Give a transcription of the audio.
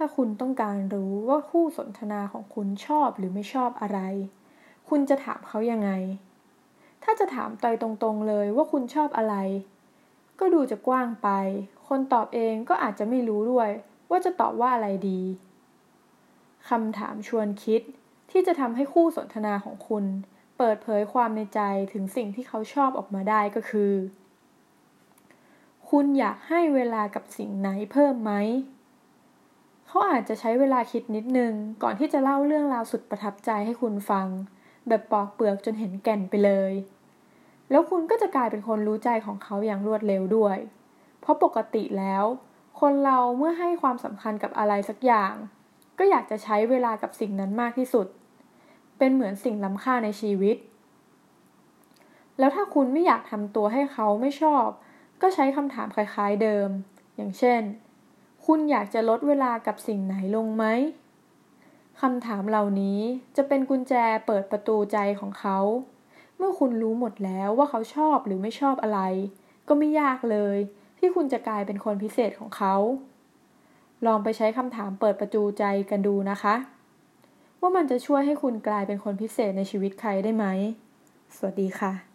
ถ้าคุณต้องการรู้ว่าคู่สนทนาของคุณชอบหรือไม่ชอบอะไร คุณจะถามเขายังไง ถ้าจะถามตตรงๆเลยว่าคุณชอบอะไร ก็ดูจะกว้างไป คนตอบเองก็อาจจะไม่รู้ด้วย ว่าจะตอบว่าอะไรดีคำถามชวนคิดที่จะทำให้คู่สนทนาของคุณ เปิดเผยความในใจถึงสิ่งที่เขาชอบออกมาได้ก็คือ คุณอยากให้เวลากับสิ่งไหนเพิ่มไหม เขาอาจจะใช้เวลาคิดนิดนึง ก่อนที่จะเล่าเรื่องราวสุดประทับใจให้คุณฟัง แบบปอกเปลือกจนเห็นแก่นไปเลย แล้วคุณก็จะกลายเป็นคนรู้ใจของเขาอย่างรวดเร็วด้วย เพราะปกติแล้ว คนเราเมื่อให้ความสำคัญกับอะไรสักอย่าง ก็อยากจะใช้เวลากับสิ่งนั้นมากที่สุด เป็นเหมือนสิ่งล้ำค่าในชีวิต แล้วถ้าคุณไม่อยากทำตัวให้เขาไม่ชอบ ก็ใช้คำถามคล้ายๆเดิม อย่างเช่น คุณอยากจะลดเวลากับสิ่งไหนลงไหมคำถามเหล่านี้จะเป็นกุญแจเปิดประตูใจของเขา เมื่อคุณรู้หมดแล้วว่าเขาชอบหรือไม่ชอบอะไร ก็ไม่ยากเลย ที่คุณจะกลายเป็นคนพิเศษของเขา ลองไปใช้คำถามเปิดประตูใจกันดูนะคะ ว่ามันจะช่วยให้คุณกลายเป็นคนพิเศษในชีวิตใครได้ไหม สวัสดีค่ะ